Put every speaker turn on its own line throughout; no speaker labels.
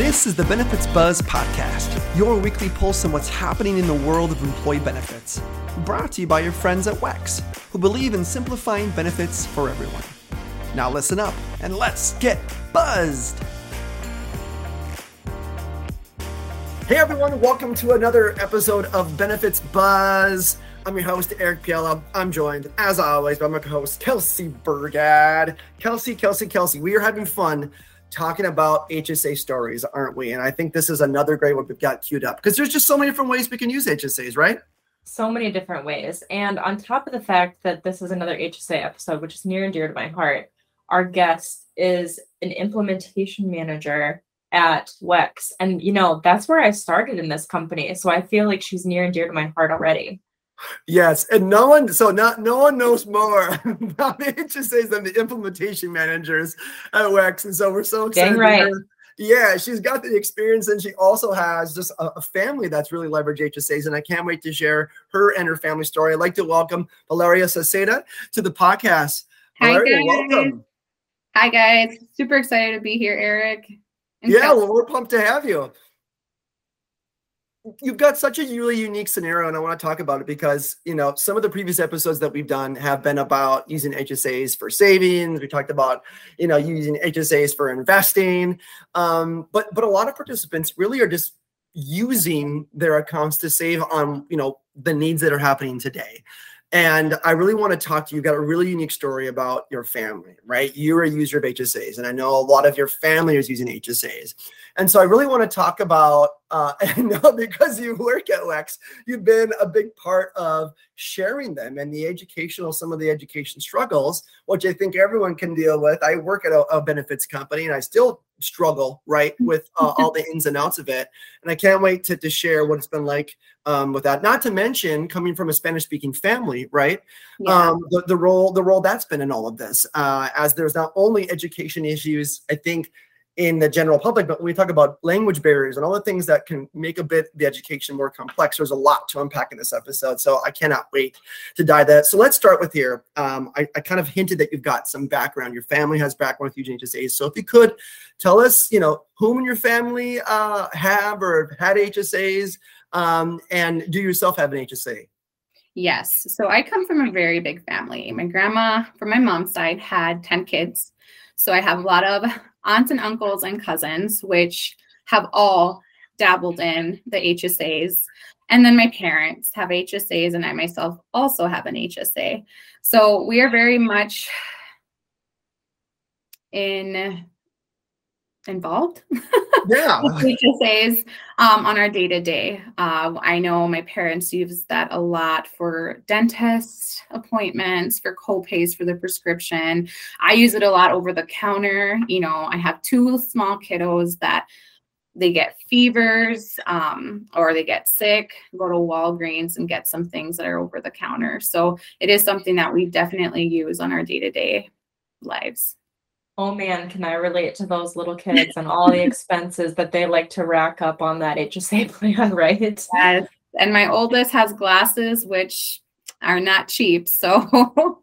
This is the Benefits Buzz Podcast, your weekly pulse on what's happening in the world of employee benefits. Brought to you by your friends at WEX, who believe in simplifying benefits for everyone. Now listen up and let's get buzzed. Hey everyone, welcome to another episode of Benefits Buzz. I'm your host, Eric Piella. I'm joined, as always, by my co-host, Kelsey Burgad. Kelsey, Kelsey, Kelsey, we are having fun talking about HSA stories, aren't we? And I think this is another great one we've got queued up because there's just so many different ways we can use HSAs, right?
So many different ways. And on top of the fact that this is another HSA episode, which is near and dear to my heart, our guest is an implementation manager at WEX. And, you know, that's where I started in this company. So I feel like she's near and dear to my heart already.
Yes, and no one so not no one knows more about HSAs than the implementation managers at WEX, and so we're so excited.
Dang right.
Yeah, she's got the experience, and she also has just a, a, family that's really leveraged HSAs, and I can't wait to share her and her family story. I'd like to welcome Valeria Saceda to the podcast.
Hi Valeria, guys. welcome. Hi guys, super excited to be here, Eric.
yeah, well, we're pumped to have you you've got such a really unique scenario and i want to talk about it because you know some of the previous episodes that we've done have been about using hsas for savings. We talked about you know using hsas for investing. Um, but but a lot of participants really are just using their accounts to save on you know the needs that are happening today and I really want to talk to you. You've got a really unique story about your family, right? You're a user of HSAs, and I know a lot of your family is using HSAs. And so I really want to talk about, uh, and because you work at WEX, you've been a big part of sharing them and the educational, some of the education struggles, which I think everyone can deal with. I work at a, a benefits company and I still struggle, right, with uh, all the ins and outs of it. And I can't wait to, to share what it's been like um, with that. Not to mention coming from a Spanish speaking family, right? Yeah. Um, the, the role the role that's been in all of this, uh, as there's not only education issues, I think in the general public, but when we talk about language barriers and all the things that can make a bit the education more complex, there's a lot to unpack in this episode. So I cannot wait to dive that. So let's start with here. Um, I, I, kind of hinted that you've got some background. Your family has background with HSAs. So if you could tell us, you know, whom in your family uh, have or had HSAs, um, and do yourself have an HSA?
Yes. So I come from a very big family. My grandma, from my mom's side, had 10 kids. So I have a lot of aunts and uncles and cousins, which have all dabbled in the HSAs. And then my parents have HSAs, and I myself also have an HSA. So we are very much in involved
yeah
HSAs um, on our day to day. I know my parents use that a lot for dentist appointments, for co-pays for the prescription. I use it a lot over the counter. You know, I have two small kiddos that they get fevers um, or they get sick, go to Walgreens and get some things that are over the counter. So it is something that we definitely use on our day to day lives
oh man, can I relate to those little kids and all the expenses that they like to rack up on that HSA plan, right?
Yes. And my oldest has glasses, which are not cheap. So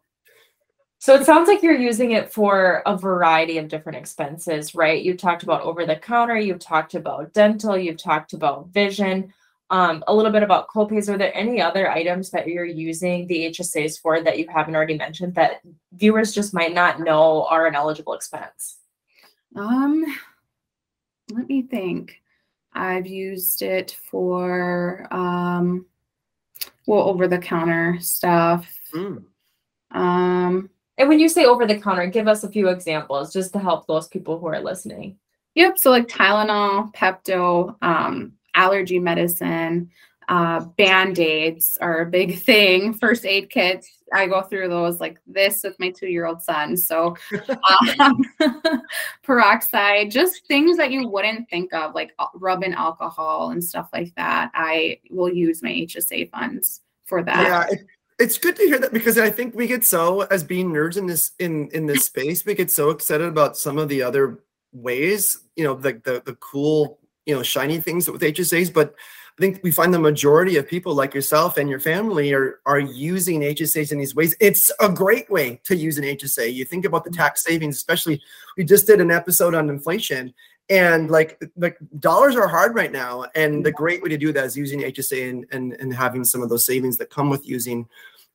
So it sounds like you're using it for a variety of different expenses, right? You talked about over the counter, you've talked about dental, you've talked about vision um, a little bit about copays. Are there any other items that you're using the HSAs for that you haven't already mentioned that viewers just might not know are an eligible expense?
Um, let me think. I've used it for um, well, over the counter stuff. Mm.
Um, and when you say over the counter, give us a few examples just to help those people who are listening.
Yep. So like Tylenol, Pepto, um, allergy medicine, uh, band aids are a big thing. First aid kits, I go through those like this with my two year old son. So, um, peroxide, just things that you wouldn't think of, like uh, rubbing alcohol and stuff like that. I will use my HSA funds for that.
Yeah. It, it's good to hear that because I think we get so as being nerds in this in in this space, we get so excited about some of the other ways, you know, the the, the cool you know shiny things with HSAs, but I think we find the majority of people like yourself and your family are are using HSAs in these ways. It's a great way to use an HSA. You think about the tax savings, especially we just did an episode on inflation, and like like dollars are hard right now and the great way to do that is using hsa and and, and having some of those savings that come with using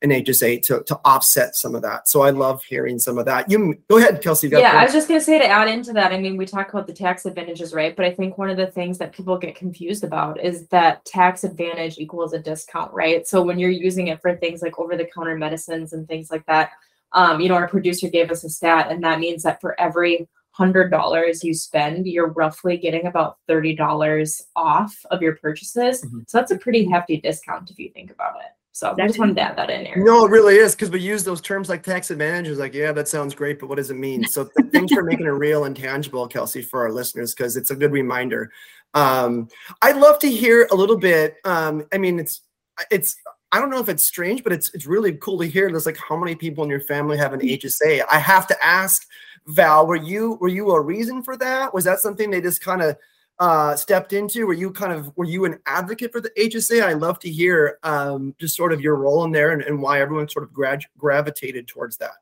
an HSA to, to offset some of that. So I love hearing some of that. You go ahead, Kelsey.
Yeah, I was just gonna say to add into that. I mean, we talk about the tax advantages, right? But I think one of the things that people get confused about is that tax advantage equals a discount, right? So when you're using it for things like over-the-counter medicines and things like that, um, you know, our producer gave us a stat, and that means that for every hundred dollars you spend, you're roughly getting about thirty dollars off of your purchases. Mm-hmm. So that's a pretty hefty discount if you think about it. So I just wanted to add that in there.
No, it really is because we use those terms like tax advantages. Like, yeah, that sounds great, but what does it mean? So thanks for making it real and tangible, Kelsey, for our listeners because it's a good reminder. Um, I'd love to hear a little bit. Um, I mean, it's it's I don't know if it's strange, but it's it's really cool to hear. There's like how many people in your family have an HSA. I have to ask, Val, were you were you a reason for that? Was that something they just kind of uh, stepped into? Were you kind of were you an advocate for the HSA? I love to hear um, just sort of your role in there and, and why everyone sort of gra- gravitated towards that.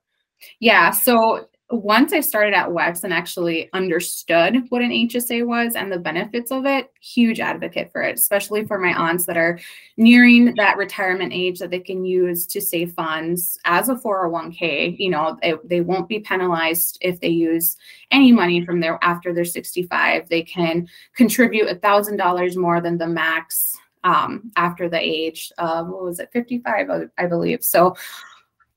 Yeah, so once I started at WEX and actually understood what an HSA was and the benefits of it, huge advocate for it, especially for my aunts that are nearing that retirement age that they can use to save funds as a 401k. You know, they, they won't be penalized if they use any money from there after they're 65. They can contribute a thousand dollars more than the max um, after the age of what was it, 55, I believe. So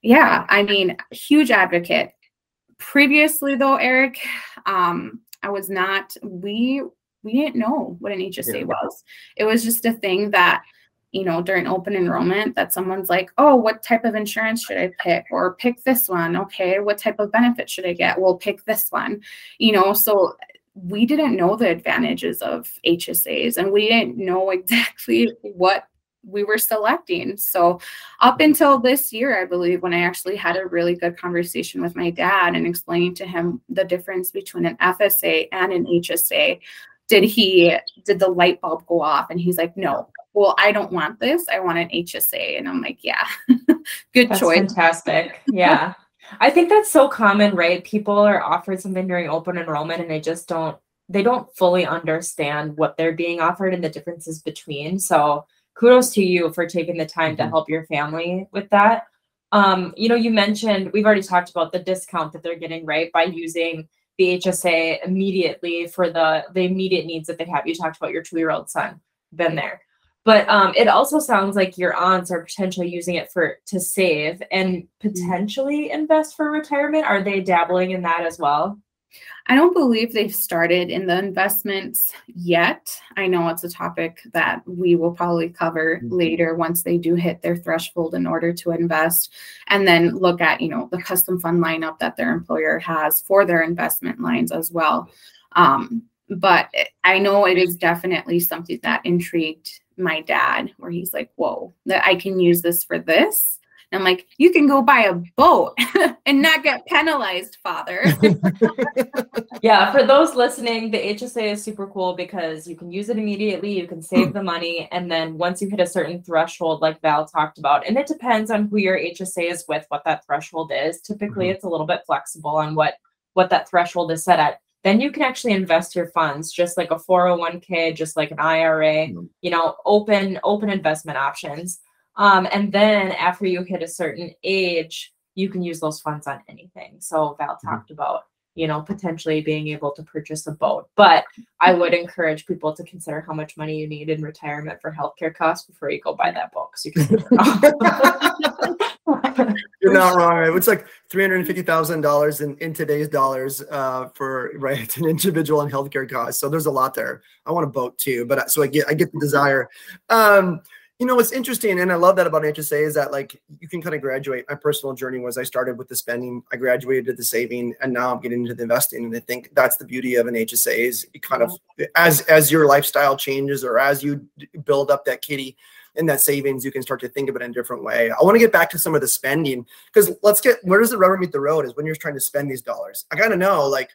yeah, I mean, huge advocate previously though eric um i was not we we didn't know what an hsa yeah. was. It was just a thing that you know during open enrollment that someone's like oh what type of insurance should i pick? or pick this one. Okay what type of benefit should i get? Well pick this one. You know so we didn't know the advantages of hsas and we didn't know exactly what we were selecting. So up mm-hmm. until this year, I believe, when I actually had a really good conversation with my dad and explaining to him the difference between an FSA and an HSA, did he did the light bulb go off? And he's like, no. Well, I don't want this. I want an HSA. And I'm like, yeah, good
that's
choice.
Fantastic. Yeah. I think that's so common, right? People are offered something during open enrollment and they just don't they don't fully understand what they're being offered and the differences between. So kudos to you for taking the time mm-hmm. to help your family with that. Um, you know, you mentioned we've already talked about the discount that they're getting right by using the HSA immediately for the the immediate needs that they have. You talked about your two year old son, been there, but um, it also sounds like your aunts are potentially using it for to save and mm-hmm. potentially invest for retirement. Are they dabbling in that as well?
I don't believe they've started in the investments yet. I know it's a topic that we will probably cover mm-hmm. later once they do hit their threshold in order to invest and then look at, you know, the custom fund lineup that their employer has for their investment lines as well. Um, but I know it is definitely something that intrigued my dad where he's like, whoa, that I can use this for this I'm like, you can go buy a boat and not get penalized, father.
yeah, for those listening, the HSA is super cool because you can use it immediately, you can save the money, and then once you hit a certain threshold, like Val talked about, and it depends on who your HSA is with, what that threshold is. Typically, mm-hmm. it's a little bit flexible on what what that threshold is set at then you can actually invest your funds just like a 401k just like an ira mm-hmm. you know open open investment options um, and then after you hit a certain age, you can use those funds on anything. So Val mm-hmm. talked about, you know, potentially being able to purchase a boat. But I would encourage people to consider how much money you need in retirement for healthcare costs before you go buy that boat. So you can
You're not wrong. It's like three hundred and fifty thousand dollars in in today's dollars uh, for right an individual on healthcare costs. So there's a lot there. I want a boat too, but so I get I get the desire. Um, you know what's interesting and i love that about hsa is that like you can kind of graduate. My personal journey was i started with the spending i graduated to the saving and now i'm getting into the investing and i think that's the beauty of an hsa is kind of as as your lifestyle changes or as you build up that kitty and that savings you can start to think of it in a different way. I want to get back to some of the spending because let's get where does the rubber meet the road is when you're trying to spend these dollars. I gotta know like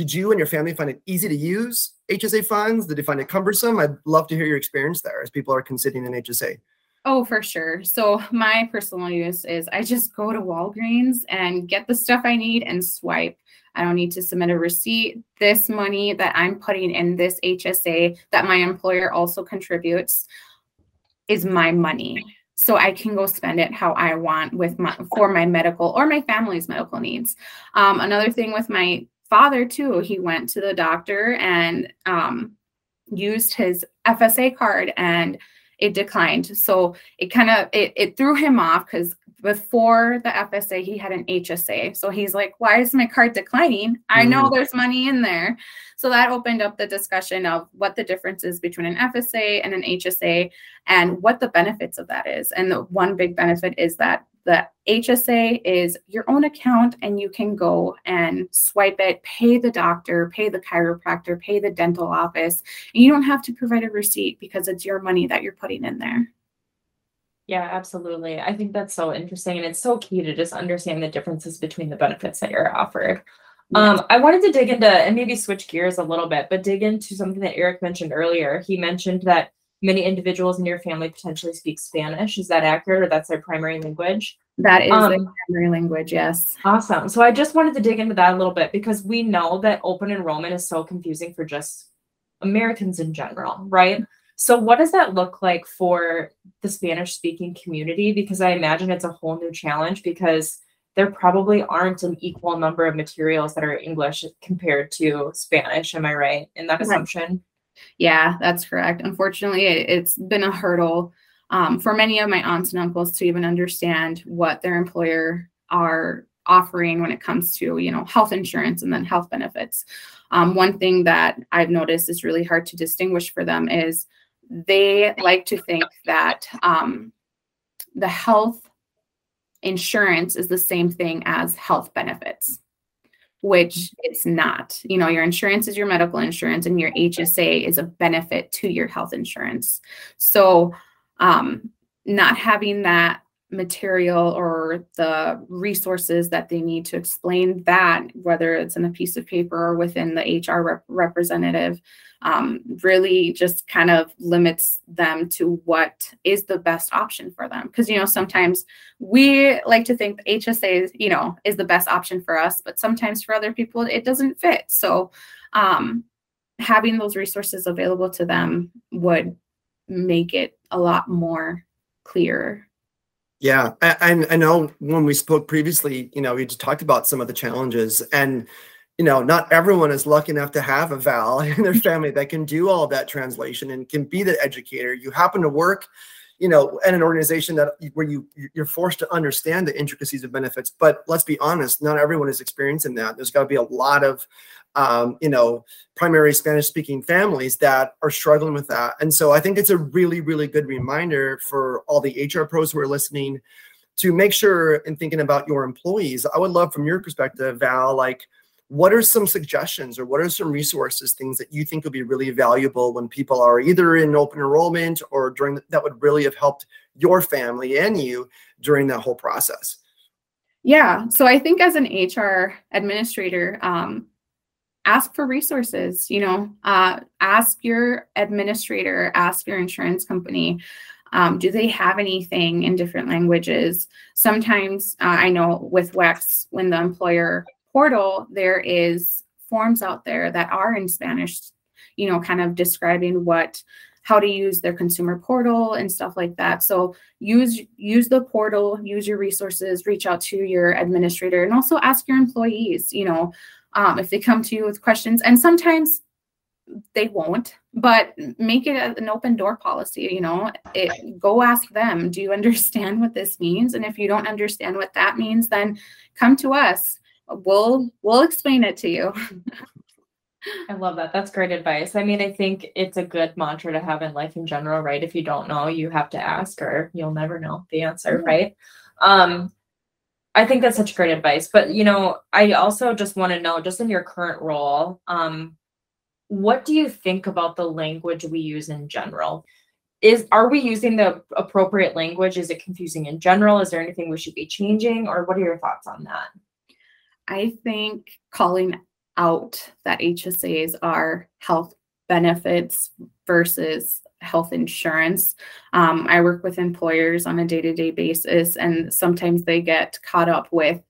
did you and your family find it easy to use HSA funds? Did you find it cumbersome? I'd love to hear your experience there as people are considering an HSA.
Oh, for sure. So my personal use is I just go to Walgreens and get the stuff I need and swipe. I don't need to submit a receipt. This money that I'm putting in this HSA that my employer also contributes is my money. So I can go spend it how I want with my for my medical or my family's medical needs. Um, another thing with my father too, he went to the doctor and um, used his FSA card and it declined. So it kind of it, it threw him off because before the FSA, he had an HSA. So he's like, why is my card declining? I know mm. there's money in there. So that opened up the discussion of what the difference is between an FSA and an HSA and what the benefits of that is. And the one big benefit is that the HSA is your own account and you can go and swipe it, pay the doctor, pay the chiropractor, pay the dental office. And you don't have to provide a receipt because it's your money that you're putting in there.
Yeah, absolutely. I think that's so interesting. And it's so key to just understand the differences between the benefits that you're offered. Um, I wanted to dig into and maybe switch gears a little bit, but dig into something that Eric mentioned earlier. He mentioned that many individuals in your family potentially speak Spanish. Is that accurate or that's their primary language?
That is um, their primary language, yes.
Awesome. So I just wanted to dig into that a little bit because we know that open enrollment is so confusing for just Americans in general, right? So, what does that look like for the Spanish speaking community? Because I imagine it's a whole new challenge because there probably aren't an equal number of materials that are English compared to Spanish. Am I right in that assumption?
Yeah, that's correct. Unfortunately, it's been a hurdle um, for many of my aunts and uncles to even understand what their employer are offering when it comes to you know health insurance and then health benefits um, one thing that i've noticed is really hard to distinguish for them is they like to think that um, the health insurance is the same thing as health benefits which it's not. You know your insurance is your medical insurance and your hsa is a benefit to your health insurance. So um, not having that material or the resources that they need to explain that, whether it's in a piece of paper or within the HR rep- representative, um, really just kind of limits them to what is the best option for them. Because, you know, sometimes we like to think HSA, is, you know, is the best option for us, but sometimes for other people, it doesn't fit. So, um, having those resources available to them would make it a lot more clear
yeah, I, I know when we spoke previously, you know, we talked about some of the challenges, and you know, not everyone is lucky enough to have a Val in their family that can do all that translation and can be the educator. You happen to work, you know, at an organization that where you you're forced to understand the intricacies of benefits. But let's be honest, not everyone is experiencing that. There's got to be a lot of um, you know, primary Spanish speaking families that are struggling with that. And so I think it's a really, really good reminder for all the HR pros who are listening to make sure in thinking about your employees. I would love from your perspective, Val, like what are some suggestions or what are some resources, things that you think would be really valuable when people are either in open enrollment or during the, that would really have helped your family and you during that whole process?
Yeah. So I think as an HR administrator, um, ask for resources you know uh, ask your administrator ask your insurance company um, do they have anything in different languages sometimes uh, i know with wex when the employer portal there is forms out there that are in spanish you know kind of describing what how to use their consumer portal and stuff like that so use use the portal use your resources reach out to your administrator and also ask your employees you know um, if they come to you with questions. And sometimes they won't, but make it an open door policy. You know, it, go ask them, do you understand what this means? And if you don't understand what that means, then come to us. We'll we'll explain it to you.
I love that. That's great advice. I mean, I think it's a good mantra to have in life in general, right? If you don't know, you have to ask or you'll never know the answer, right? Um, I think that's such great advice. But you know, I also just want to know, just in your current role, um, what do you think about the language we use in general? Is are we using the appropriate language? Is it confusing in general? Is there anything we should be changing, or what are your thoughts on that?
I think calling out that HSAs are health benefits versus health insurance. Um, I work with employers on a day to day basis, and sometimes they get caught up with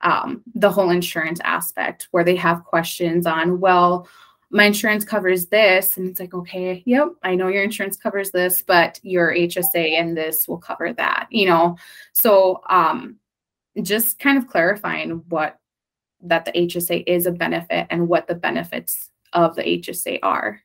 um, the whole insurance aspect where they have questions on, well, my insurance covers this. And it's like, okay, yep, I know your insurance covers this, but your HSA and this will cover that, you know? So um, just kind of clarifying what that the HSA is a benefit and what the benefits of the HSA are.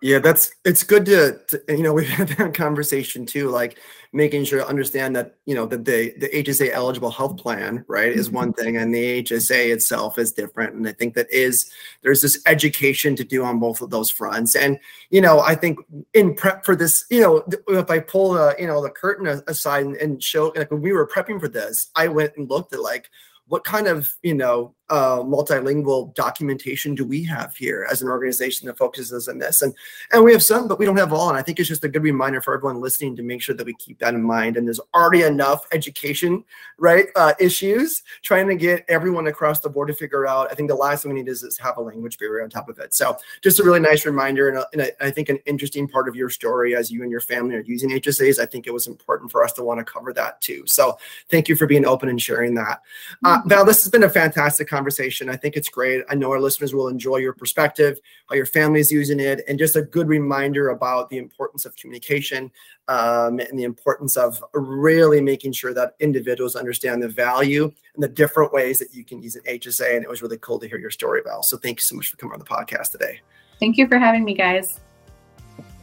Yeah, that's it's good to, to, you know we've had that conversation too, like making sure to understand that you know that the the HSA eligible health plan right is one mm-hmm. thing, and the HSA itself is different. And I think that is there's this education to do on both of those fronts. And you know I think in prep for this, you know if I pull the you know the curtain aside and, and show like when we were prepping for this, I went and looked at like what kind of you know uh, multilingual documentation do we have here as an organization that focuses on this? And and we have some but we don't have all. And i think it's just a good reminder for everyone listening to make sure that we keep that in mind. And there's already enough education right uh, issues trying to get everyone across the board to figure out. I think the last thing we need is, is have a language barrier on top of it. So just a really nice reminder and, a, and a, I think an interesting part of your story as you and your family are using hsas i think it was important for us to want to cover that too. So thank you for being open and sharing that. Uh, val this has been a fantastic conversation. I think it's great. I know our listeners will enjoy your perspective, how your family is using it, and just a good reminder about the importance of communication um, and the importance of really making sure that individuals understand the value and the different ways that you can use an HSA. And it was really cool to hear your story, Val. So thank you so much for coming on the podcast today.
Thank you for having me, guys.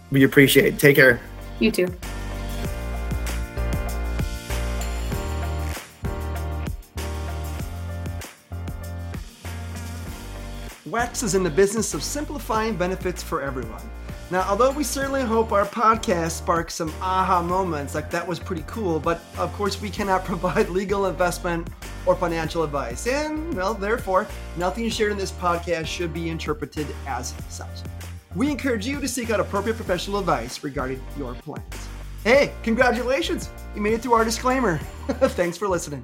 We appreciate it. Take care.
You too.
WEX is in the business of simplifying benefits for everyone. Now, although we certainly hope our podcast sparks some aha moments, like that was pretty cool, but of course we cannot provide legal investment or financial advice. And, well, therefore, nothing shared in this podcast should be interpreted as such. We encourage you to seek out appropriate professional advice regarding your plans. Hey, congratulations! You made it through our disclaimer. Thanks for listening.